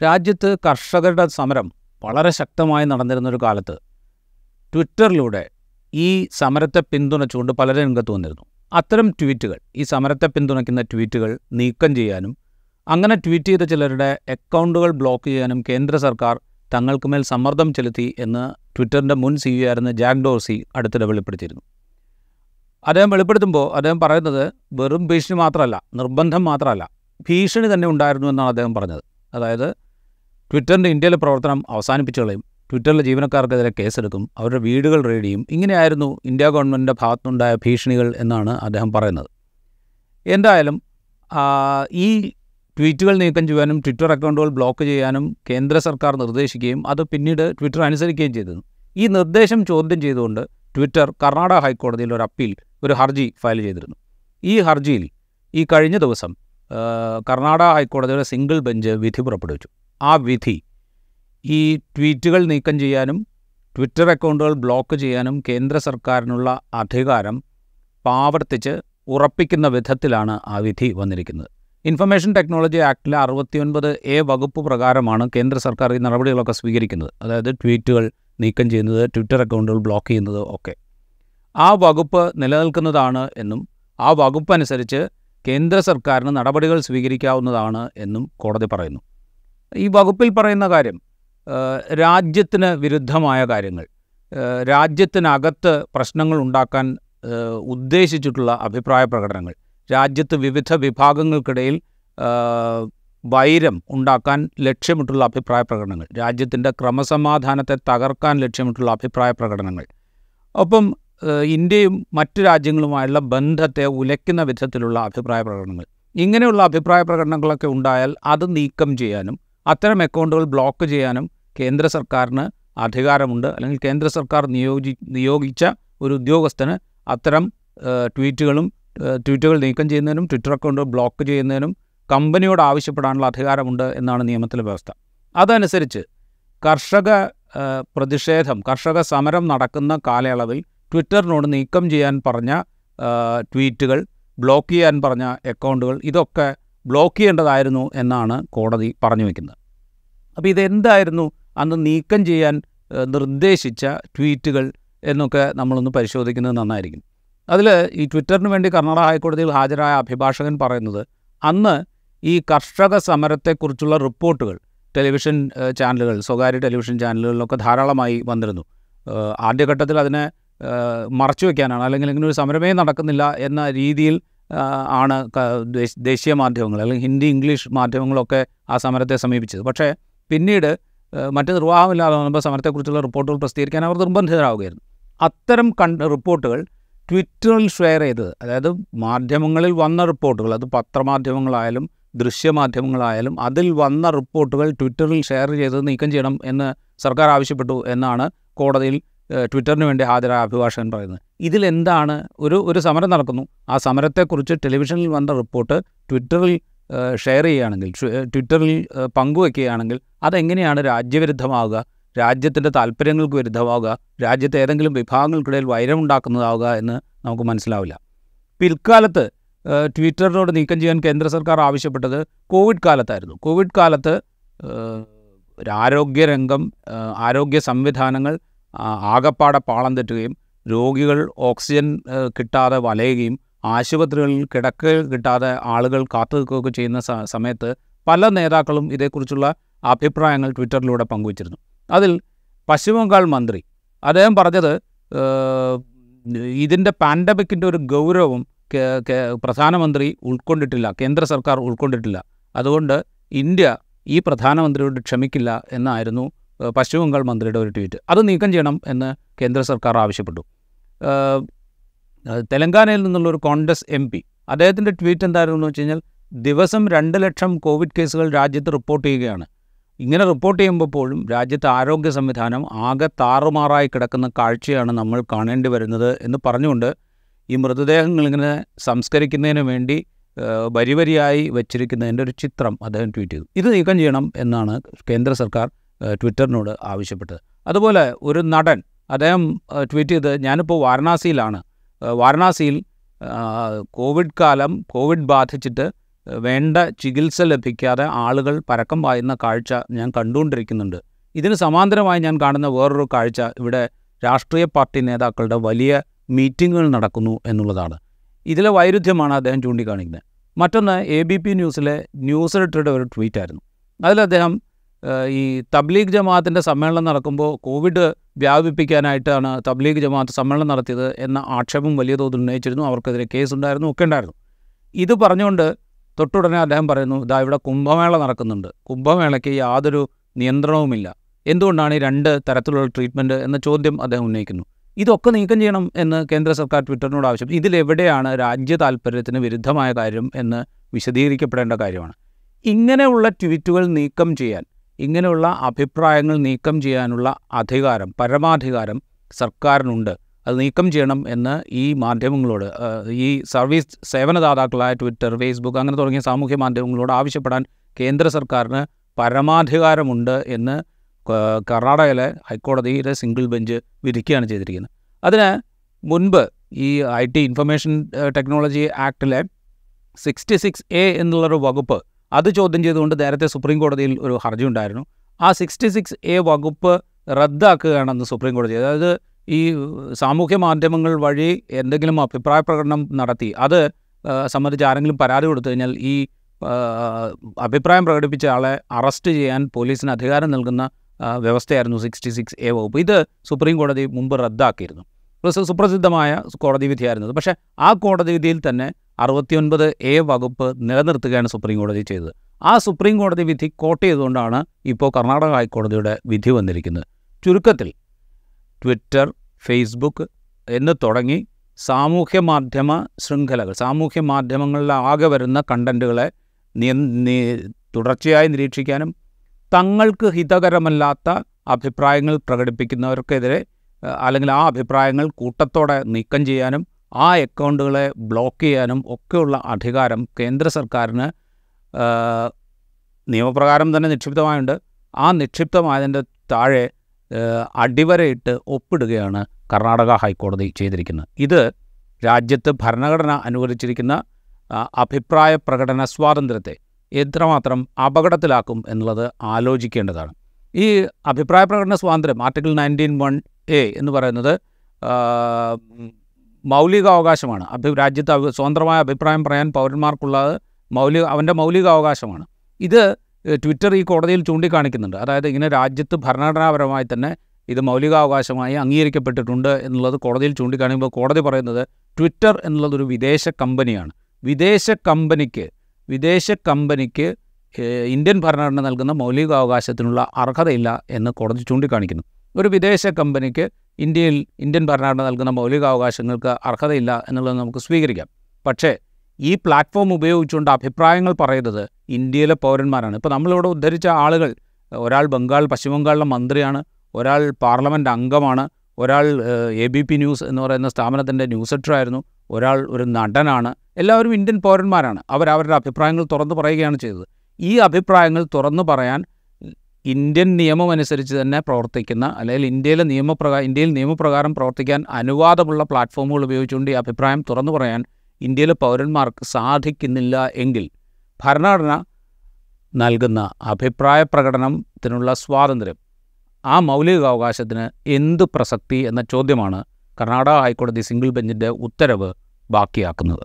രാജ്യത്ത് കർഷകരുടെ സമരം വളരെ ശക്തമായി നടന്നിരുന്നൊരു കാലത്ത് ട്വിറ്ററിലൂടെ ഈ സമരത്തെ പിന്തുണച്ചുകൊണ്ട് പലരും രംഗത്ത് വന്നിരുന്നു. അത്തരം ട്വീറ്റുകൾ ഈ സമരത്തെ പിന്തുണയ്ക്കുന്ന ട്വീറ്റുകൾ നീക്കം ചെയ്യാനും അങ്ങനെ ട്വീറ്റ് ചെയ്ത ചിലരുടെ അക്കൗണ്ടുകൾ ബ്ലോക്ക് ചെയ്യാനും കേന്ദ്ര സർക്കാർ തങ്ങൾക്ക് മേൽ സമ്മർദ്ദം ചെലുത്തി എന്ന് ട്വിറ്ററിന്റെ മുൻ സി ആയിരുന്ന ജാക്ക് ഡോർസി അടുത്തിടെ വെളിപ്പെടുത്തിയിരുന്നു. അദ്ദേഹം വെളിപ്പെടുത്തുമ്പോൾ അദ്ദേഹം പറയുന്നത് വെറും ഭീഷണി മാത്രമല്ല നിർബന്ധം മാത്രമല്ല ഭീഷണി തന്നെ ഉണ്ടായിരുന്നു എന്നാണ് അദ്ദേഹം പറഞ്ഞത്. അതായത് ട്വിറ്ററിന്റെ ഇന്ത്യയിലെ പ്രവർത്തനം അവസാനിപ്പിച്ചു കളയും. ട്വിറ്ററിലെ ജീവനക്കാർക്കെതിരെ കേസെടുക്കും. അവരുടെ വീടുകൾ റെയ്ഡ് ചെയ്യും ഇങ്ങനെയായിരുന്നു ഇന്ത്യ ഗവൺമെന്റിന്റെ ഭാഗത്തുണ്ടായ ഭീഷണികൾ എന്നാണ് അദ്ദേഹം പറയുന്നത്. എന്തായാലും ഈ ട്വീറ്റുകൾ നീക്കം ചെയ്യാനും ട്വിറ്റർ അക്കൗണ്ടുകൾ ബ്ലോക്ക് ചെയ്യാനും കേന്ദ്ര സർക്കാർ നിർദ്ദേശിക്കുകയും അത് പിന്നീട് ട്വിറ്റർ അനുസരിക്കുകയും ചെയ്തു ഈ നിർദ്ദേശം ചോദ്യം ചെയ്തുകൊണ്ട് ട്വിറ്റർ കർണാടക ഹൈക്കോടതിയിൽ ഒരു അപ്പീൽ ഒരു ഹർജി ഫയൽ ചെയ്തിരുന്നു. ഈ ഹർജിയിൽ ഈ കഴിഞ്ഞ ദിവസം കർണാടക ഹൈക്കോടതിയുടെ സിംഗിൾ ബെഞ്ച് വിധി പുറപ്പെടുവിച്ചു. ആ വിധി. ഈ ട്വീറ്റുകൾ നീക്കം ചെയ്യാനും ട്വിറ്റർ അക്കൗണ്ടുകൾ ബ്ലോക്ക് ചെയ്യാനും കേന്ദ്ര സർക്കാരിനുള്ള അധികാരം പാവർത്തിച്ച് ഉറപ്പിക്കുന്ന വിധത്തിലാണ് ആ വിധി വന്നിരിക്കുന്നത്. ഇൻഫർമേഷൻ ടെക്നോളജി ആക്ടിലെ അറുപത്തിയൊൻപത് എ വകുപ്പ് പ്രകാരമാണ് കേന്ദ്ര സർക്കാർ ഈ നടപടികളൊക്കെ സ്വീകരിക്കുന്നത്. അതായത് ട്വീറ്റുകൾ നീക്കം ചെയ്യുന്നത് ട്വിറ്റർ അക്കൗണ്ടുകൾ ബ്ലോക്ക് ചെയ്യുന്നത് ഒക്കെ. ആ വകുപ്പ് നിലനിൽക്കുന്നതാണ് എന്നും ആ വകുപ്പ് അനുസരിച്ച് കേന്ദ്ര സർക്കാരിന് നടപടികൾ സ്വീകരിക്കാവുന്നതാണ് എന്നും കോടതി പറയുന്നു. ഈ വകുപ്പിൽ പറയുന്ന കാര്യം രാജ്യത്തിന് വിരുദ്ധമായ കാര്യങ്ങൾ രാജ്യത്തിനകത്ത് പ്രശ്നങ്ങൾ ഉണ്ടാക്കാൻ ഉദ്ദേശിച്ചിട്ടുള്ള അഭിപ്രായ പ്രകടനങ്ങൾ രാജ്യത്ത് വിവിധ വിഭാഗങ്ങൾക്കിടയിൽ വൈരം ഉണ്ടാക്കാൻ ലക്ഷ്യമിട്ടുള്ള അഭിപ്രായ പ്രകടനങ്ങൾ രാജ്യത്തിന്റെ ക്രമസമാധാനത്തെ തകർക്കാൻ ലക്ഷ്യമിട്ടുള്ള അഭിപ്രായ പ്രകടനങ്ങൾ. ഒപ്പം ഇന്ത്യയും മറ്റു രാജ്യങ്ങളുമായുള്ള ബന്ധത്തെ ഉലയ്ക്കുന്ന വിധത്തിലുള്ള അഭിപ്രായ പ്രകടനങ്ങൾ. ഇങ്ങനെയുള്ള അഭിപ്രായ പ്രകടനങ്ങളൊക്കെ ഉണ്ടായാൽ അത് നീക്കം ചെയ്യാനും അത്തരം അക്കൗണ്ടുകൾ ബ്ലോക്ക് ചെയ്യാനും കേന്ദ്ര സർക്കാരിന് അധികാരമുണ്ട്. അല്ലെങ്കിൽ കേന്ദ്ര സർക്കാർ നിയോജി നിയോഗിച്ച ഒരു ഉദ്യോഗസ്ഥന് അത്തരം ട്വീറ്റുകളും ട്വീറ്റുകൾ നീക്കം ചെയ്യുന്നതിനും ട്വിറ്റർ അക്കൗണ്ട് ബ്ലോക്ക് ചെയ്യുന്നതിനും കമ്പനിയോട് ആവശ്യപ്പെടാനുള്ള അധികാരമുണ്ട് എന്നാണ് നിയമത്തിലെ വ്യവസ്ഥ. അതനുസരിച്ച് കർഷക പ്രതിഷേധം കർഷക സമരം നടക്കുന്ന കാലയളവിൽ ട്വിറ്ററിനോട് നീക്കം ചെയ്യാൻ പറഞ്ഞ ട്വീറ്റുകൾ ബ്ലോക്ക് ചെയ്യാൻ പറഞ്ഞ അക്കൗണ്ടുകൾ ഇതൊക്കെ ബ്ലോക്ക് ചെയ്യേണ്ടതായിരുന്നു എന്നാണ് കോടതി പറഞ്ഞു വയ്ക്കുന്നത് അപ്പോൾ ഇതെന്തായിരുന്നു? അന്ന് നീക്കം ചെയ്യാൻ നിർദ്ദേശിച്ച ട്വീറ്റുകൾ എന്നൊക്കെ നമ്മളൊന്ന് പരിശോധിക്കുന്നത് നന്നായിരിക്കും. അതിൽ ഈ ട്വിറ്ററിന് വേണ്ടി കർണാടക ഹൈക്കോടതിയിൽ ഹാജരായ അഭിഭാഷകൻ പറയുന്നത് അന്ന് ഈ കർഷക സമരത്തെക്കുറിച്ചുള്ള റിപ്പോർട്ടുകൾ ടെലിവിഷൻ ചാനലുകൾ സ്വകാര്യ ടെലിവിഷൻ ചാനലുകളിലൊക്കെ ധാരാളമായി വന്നിരുന്നു. ആദ്യഘട്ടത്തിൽ അതിനെ മറച്ചു വയ്ക്കാനാണ് അല്ലെങ്കിൽ ഇങ്ങനെ ഒരു സമരമേ നടക്കുന്നില്ല എന്ന രീതിയിൽ ആണ് ദേശീയ മാധ്യമങ്ങൾ അല്ലെങ്കിൽ ഹിന്ദി ഇംഗ്ലീഷ് മാധ്യമങ്ങളൊക്കെ ആ സമരത്തെ സമീപിച്ചത്. പക്ഷേ പിന്നീട് മറ്റ് നിർവാഹമില്ലാതെ വന്നപ്പോൾ സമരത്തെക്കുറിച്ചുള്ള റിപ്പോർട്ടുകൾ പ്രസിദ്ധീകരിക്കാൻ അവർ നിർബന്ധിതരാവുകയായിരുന്നു. അത്തരം കണ്ട റിപ്പോർട്ടുകൾ ട്വിറ്ററിൽ ഷെയർ ചെയ്തത് അതായത് മാധ്യമങ്ങളിൽ വന്ന റിപ്പോർട്ടുകൾ അത് പത്രമാധ്യമങ്ങളായാലും ദൃശ്യമാധ്യമങ്ങളായാലും അതിൽ വന്ന റിപ്പോർട്ടുകൾ ട്വിറ്ററിൽ ഷെയർ ചെയ്തത് നീക്കം ചെയ്യണം എന്ന് സർക്കാർ ആവശ്യപ്പെട്ടു എന്നാണ് കോടതിയിൽ ട്വിറ്ററിന് വേണ്ടി ഹാജരായ അഭിഭാഷകൻ പറയുന്നത്. ഇതിലെന്താണ് ഒരു ഒരു സമരം നടക്കുന്നു. ആ സമരത്തെക്കുറിച്ച് ടെലിവിഷനിൽ വന്ന റിപ്പോർട്ട് ട്വിറ്ററിൽ ഷെയർ ചെയ്യുകയാണെങ്കിൽ ട്വിറ്ററിൽ പങ്കുവെക്കുകയാണെങ്കിൽ അതെങ്ങനെയാണ് രാജ്യവിരുദ്ധമാവുക? രാജ്യത്തിന്റെ താല്പര്യങ്ങൾക്ക് വിരുദ്ധമാവുക? രാജ്യത്തെ ഏതെങ്കിലും വിഭാഗങ്ങൾക്കിടയിൽ വൈരമുണ്ടാക്കുന്നതാവുക എന്ന് നമുക്ക് മനസ്സിലാവില്ല. പിൽക്കാലത്ത് ട്വിറ്ററിനോട് നീക്കം ചെയ്യാൻ കേന്ദ്ര സർക്കാർ ആവശ്യപ്പെട്ടത് കോവിഡ് കാലത്തായിരുന്നു. കോവിഡ് കാലത്ത് ആരോഗ്യരംഗം ആരോഗ്യ സംവിധാനങ്ങൾ ആകപ്പാടെ പാളം തെറ്റുകയും രോഗികൾ ഓക്സിജൻ കിട്ടാതെ വലയുകയും ആശുപത്രികളിൽ കിടക്ക കിട്ടാതെ ആളുകൾ കാത്തു നിൽക്കുകയൊക്കെ ചെയ്യുന്ന സമയത്ത് പല നേതാക്കളും ഇതേക്കുറിച്ചുള്ള അഭിപ്രായങ്ങൾ ട്വിറ്ററിലൂടെ പങ്കുവച്ചിരുന്നു. അതിൽ പശ്ചിമ ബംഗാൾ മന്ത്രി അദ്ദേഹം പറഞ്ഞത് ഇതിന്റെ പാൻഡമിക്കിന്റെ ഒരു ഗൗരവം പ്രധാനമന്ത്രി ഉൾക്കൊണ്ടിട്ടില്ല കേന്ദ്ര സർക്കാർ ഉൾക്കൊണ്ടിട്ടില്ല. അതുകൊണ്ട് ഇന്ത്യ ഈ പ്രധാനമന്ത്രിയോട് ക്ഷമിക്കില്ല എന്നായിരുന്നു പശ്ചിമ ബംഗാൾ മന്ത്രിയുടെ ഒരു ട്വീറ്റ്. അത് നീക്കം ചെയ്യണം എന്ന് കേന്ദ്ര സർക്കാർ ആവശ്യപ്പെട്ടു. തെലങ്കാനയിൽ നിന്നുള്ള ഒരു കോൺഗ്രസ് എം പി അദ്ദേഹത്തിന്റെ ട്വീറ്റ് എന്തായിരുന്നു എന്ന് വെച്ച് കഴിഞ്ഞാൽ ദിവസം രണ്ട് ലക്ഷം കോവിഡ് കേസുകൾ രാജ്യത്ത് റിപ്പോർട്ട് ചെയ്യുകയാണ്. ഇങ്ങനെ റിപ്പോർട്ട് ചെയ്യുമ്പോൾ പോലും രാജ്യത്തെ ആരോഗ്യ സംവിധാനം ആകെ താറുമാറായി കിടക്കുന്ന കാഴ്ചയാണ് നമ്മൾ കാണേണ്ടി വരുന്നത് എന്ന് പറഞ്ഞുകൊണ്ട് ഈ മൃതദേഹങ്ങൾ ഇങ്ങനെ സംസ്കരിക്കുന്നതിന് വേണ്ടി വരിവരിയായി വരി വരിയായി വെച്ചിരിക്കുന്നതിന്റെ ഒരു ചിത്രം അദ്ദേഹം ട്വീറ്റ് ചെയ്തു. ഇത് നീക്കം ചെയ്യണം എന്നാണ് കേന്ദ്ര സർക്കാർ ട്വിറ്ററിനോട് ആവശ്യപ്പെട്ടത്. അതുപോലെ ഒരു നടൻ അദ്ദേഹം ട്വീറ്റ് ചെയ്ത് ഞാനിപ്പോൾ വാരണാസിയിലാണ്. വാരണാസിയിൽ കോവിഡ് കാലം കോവിഡ് ബാധിച്ചിട്ട് വേണ്ട ചികിത്സ ലഭിക്കാതെ ആളുകൾ പരക്കം പായുന്ന കാഴ്ച ഞാൻ കണ്ടുകൊണ്ടിരിക്കുന്നുണ്ട്. ഇതിന് സമാന്തരമായി ഞാൻ കാണുന്ന വേറൊരു കാഴ്ച ഇവിടെ രാഷ്ട്രീയ പാർട്ടി നേതാക്കളുടെ വലിയ മീറ്റിങ്ങുകൾ നടക്കുന്നു എന്നുള്ളതാണ്. ഇതിലെ വൈരുദ്ധ്യമാണ് അദ്ദേഹം ചൂണ്ടിക്കാണിക്കുന്നത്. മറ്റൊന്ന് എ ബി പി ന്യൂസിലെ ന്യൂസ് എഡിറ്ററുടെ ഒരു ട്വീറ്റായിരുന്നു. അതിൽ അദ്ദേഹം ഈ തബ്ലീഗ് ജമാഅത്തിന്റെ സമ്മേളനം നടക്കുമ്പോൾ കോവിഡ് വ്യാപിപ്പിക്കാനായിട്ടാണ് തബ്ലീഗ് ജമാഅത്ത് സമ്മേളനം നടത്തിയത് എന്ന ആക്ഷേപം വലിയ തോതിൽ ഉന്നയിച്ചിരുന്നു. അവർക്കെതിരെ കേസ് ഉണ്ടായിരുന്നു ഒക്കെ ഉണ്ടായിരുന്നു. ഇത് പറഞ്ഞുകൊണ്ട് തൊട്ടുടനെ അദ്ദേഹം പറയുന്നു ഇതാ ഇവിടെ കുംഭമേള നടക്കുന്നുണ്ട്. കുംഭമേളയ്ക്ക് യാതൊരു നിയന്ത്രണവുമില്ല. എന്തുകൊണ്ടാണ് ഈ രണ്ട് തരത്തിലുള്ള ട്രീറ്റ്മെന്റ് എന്ന ചോദ്യം അദ്ദേഹം ഉന്നയിക്കുന്നു? ഇതൊക്കെ നീക്കം ചെയ്യണം എന്ന് കേന്ദ്ര സർക്കാർ ട്വിറ്ററിനോട് ആവശ്യം. ഇതിലെവിടെയാണ് രാജ്യ താല്പര്യത്തിന് വിരുദ്ധമായ കാര്യം എന്ന് വിശദീകരിക്കപ്പെടേണ്ട കാര്യമാണ്. ഇങ്ങനെയുള്ള ട്വീറ്റുകൾ നീക്കം ചെയ്യാൻ ഇങ്ങനെയുള്ള അഭിപ്രായങ്ങൾ നീക്കം ചെയ്യാനുള്ള അധികാരം പരമാധികാരം സർക്കാരിനുണ്ട്. അത് നീക്കം ചെയ്യണം എന്ന് ഈ മാധ്യമങ്ങളോട് ഈ സർവീസ് സേവനദാതാക്കളായ ട്വിറ്റർ ഫേസ്ബുക്ക് അങ്ങനെ തുടങ്ങിയ സാമൂഹ്യ മാധ്യമങ്ങളോട് ആവശ്യപ്പെടാൻ കേന്ദ്ര സർക്കാരിന് പരമാധികാരമുണ്ട് എന്ന് കർണാടകയിലെ ഹൈക്കോടതിയിലെ സിംഗിൾ ബെഞ്ച് വിധിക്കുകയാണ് ചെയ്തിരിക്കുന്നത്. അതിന് മുൻപ് ഈ ഐ ടി ഇൻഫർമേഷൻ ടെക്നോളജി ആക്ടിലെ സിക്സ്റ്റി സിക്സ് എ എന്നുള്ളൊരു വകുപ്പ് അത് ചോദ്യം ചെയ്തുകൊണ്ട് നേരത്തെ സുപ്രീം കോടതിയിൽ ഒരു ഹർജി ഉണ്ടായിരുന്നു. ആ സിക്സ്റ്റി സിക്സ് എ വകുപ്പ് റദ്ദാക്കുകയാണെന്ന് സുപ്രീം കോടതി അതായത് ഈ സാമൂഹ്യ മാധ്യമങ്ങൾ വഴി എന്തെങ്കിലും അഭിപ്രായ പ്രകടനം നടത്തി അത് സംബന്ധിച്ച് ആരെങ്കിലും പരാതി കൊടുത്തു കഴിഞ്ഞാൽ ഈ അഭിപ്രായം പ്രകടിപ്പിച്ച ആളെ അറസ്റ്റ് ചെയ്യാൻ പോലീസിന് അധികാരം നൽകുന്ന വ്യവസ്ഥയായിരുന്നു സിക്സ്റ്റി സിക്സ് എ വകുപ്പ്. ഇത് സുപ്രീം കോടതി മുമ്പ് റദ്ദാക്കിയിരുന്നു. സുപ്രസിദ്ധമായ കോടതി വിധിയായിരുന്നത് പക്ഷേ ആ കോടതി വിധിയിൽ തന്നെ അറുപത്തിയൊൻപത് എ വകുപ്പ് നിലനിർത്തുകയാണ് സുപ്രീം കോടതി ചെയ്തത്. ആ സുപ്രീം കോടതി വിധി കോട്ട് ചെയ്തുകൊണ്ടാണ് ഇപ്പോൾ കർണാടക ഹൈക്കോടതിയുടെ വിധി വന്നിരിക്കുന്നത്. ചുരുക്കത്തിൽ ട്വിറ്റർ ഫേസ്ബുക്ക് എന്ന് തുടങ്ങി സാമൂഹ്യ മാധ്യമ ശൃംഖലകൾ സാമൂഹ്യ മാധ്യമങ്ങളിലെ ആകെ വരുന്ന കണ്ടന്റുകളെ തുടർച്ചയായി നിരീക്ഷിക്കാനും തങ്ങൾക്ക് ഹിതകരമല്ലാത്ത അഭിപ്രായങ്ങൾ പ്രകടിപ്പിക്കുന്നവർക്കെതിരെ അല്ലെങ്കിൽ ആ അഭിപ്രായങ്ങൾ കൂട്ടത്തോടെ നീക്കം ചെയ്യാനും ആ അക്കൗണ്ടുകളെ ബ്ലോക്ക് ചെയ്യാനും ഒക്കെയുള്ള അധികാരം കേന്ദ്ര സർക്കാരിന് നിയമപ്രകാരം തന്നെ നിക്ഷിപ്തമായുണ്ട്. ആ നിക്ഷിപ്തമായതിന്റെ താഴെ അടിവരയിട്ട് ഒപ്പിടുകയാണ് കർണാടക ഹൈക്കോടതി ചെയ്തിരിക്കുന്നത്. ഇത് രാജ്യത്ത് ഭരണഘടന അനുവദിച്ചിരിക്കുന്ന അഭിപ്രായ പ്രകടന സ്വാതന്ത്ര്യത്തെ എത്രമാത്രം അപകടത്തിലാക്കും എന്നുള്ളത് ആലോചിക്കേണ്ടതാണ്. ഈ അഭിപ്രായ പ്രകടന സ്വാതന്ത്ര്യം ആർട്ടിക്കിൾ നയന്റീൻ വൺ എ എന്ന് പറയുന്നത് മൗലികാവകാശമാണ്. അഭി രാജ്യത്ത് സ്വതന്ത്രമായ അഭിപ്രായം പറയാൻ പൗരന്മാർക്കുള്ളത് മൗലിക അവന്റെ മൗലികാവകാശമാണ്. ഇത് ട്വിറ്റർ ഈ കോടതിയിൽ ചൂണ്ടിക്കാണിക്കുന്നുണ്ട്. അതായത് ഇങ്ങനെ രാജ്യത്ത് ഭരണഘടനാപരമായി തന്നെ ഇത് മൗലികാവകാശമായി അംഗീകരിക്കപ്പെട്ടിട്ടുണ്ട് എന്നുള്ളത് കോടതിയിൽ ചൂണ്ടിക്കാണിക്കുമ്പോൾ കോടതി പറയുന്നത് ട്വിറ്റർ എന്നുള്ളതൊരു വിദേശ കമ്പനിയാണ്. വിദേശ കമ്പനിക്ക് വിദേശ കമ്പനിക്ക് ഇന്ത്യൻ ഭരണഘടന നൽകുന്ന മൗലികാവകാശത്തിനുള്ള അർഹതയില്ല എന്ന് കോടതി ചൂണ്ടിക്കാണിക്കുന്നു. ഒരു വിദേശ കമ്പനിക്ക് ഇന്ത്യയിൽ ഇന്ത്യൻ ഭരണഘടന നൽകുന്ന മൗലികാവകാശങ്ങൾക്ക് അർഹതയില്ല എന്നുള്ളത് നമുക്ക് സ്വീകരിക്കാം. പക്ഷേ ഈ പ്ലാറ്റ്ഫോം ഉപയോഗിച്ചുകൊണ്ട് അഭിപ്രായങ്ങൾ പറയുന്നത് ഇന്ത്യയിലെ പൗരന്മാരാണ്. ഇപ്പോൾ നമ്മളിവിടെ ഉദ്ധരിച്ച ആളുകൾ ഒരാൾ ബംഗാൾ പശ്ചിമ ബംഗാളിലെ മന്ത്രിയാണ് ഒരാൾ പാർലമെന്റ് അംഗമാണ് ഒരാൾ എ ബി പി ന്യൂസ് എന്ന് പറയുന്ന സ്ഥാപനത്തിന്റെ ന്യൂസ് എഡിറ്ററായിരുന്നു ഒരാൾ ഒരു നടനാണ് എല്ലാവരും ഇന്ത്യൻ പൗരന്മാരാണ്. അവർ അവരുടെ അഭിപ്രായങ്ങൾ തുറന്നു പറയുകയാണ് ചെയ്തത്. ഈ അഭിപ്രായങ്ങൾ തുറന്നു പറയാൻ ഇന്ത്യൻ നിയമം അനുസരിച്ച് തന്നെ പ്രവർത്തിക്കുന്ന അല്ലെങ്കിൽ ഇന്ത്യയിലെ നിയമപ്രകാരം ഇന്ത്യയിൽ നിയമപ്രകാരം പ്രവർത്തിക്കാൻ അനുവാദമുള്ള പ്ലാറ്റ്ഫോമുകൾ ഉപയോഗിച്ചുകൊണ്ട് ഈ അഭിപ്രായം തുറന്നു പറയാൻ ഇന്ത്യയിലെ പൗരന്മാർക്ക് സാധിക്കുന്നില്ല എങ്കിൽ ഭരണഘടന നൽകുന്ന അഭിപ്രായ പ്രകടനത്തിനുള്ള സ്വാതന്ത്ര്യം ആ മൗലികാവകാശത്തിന് എന്ത് പ്രസക്തി എന്ന ചോദ്യമാണ് കർണാടക ഹൈക്കോടതി സിംഗിൾ ബെഞ്ചിന്റെ ഉത്തരവ് ബാക്കിയാക്കുന്നത്.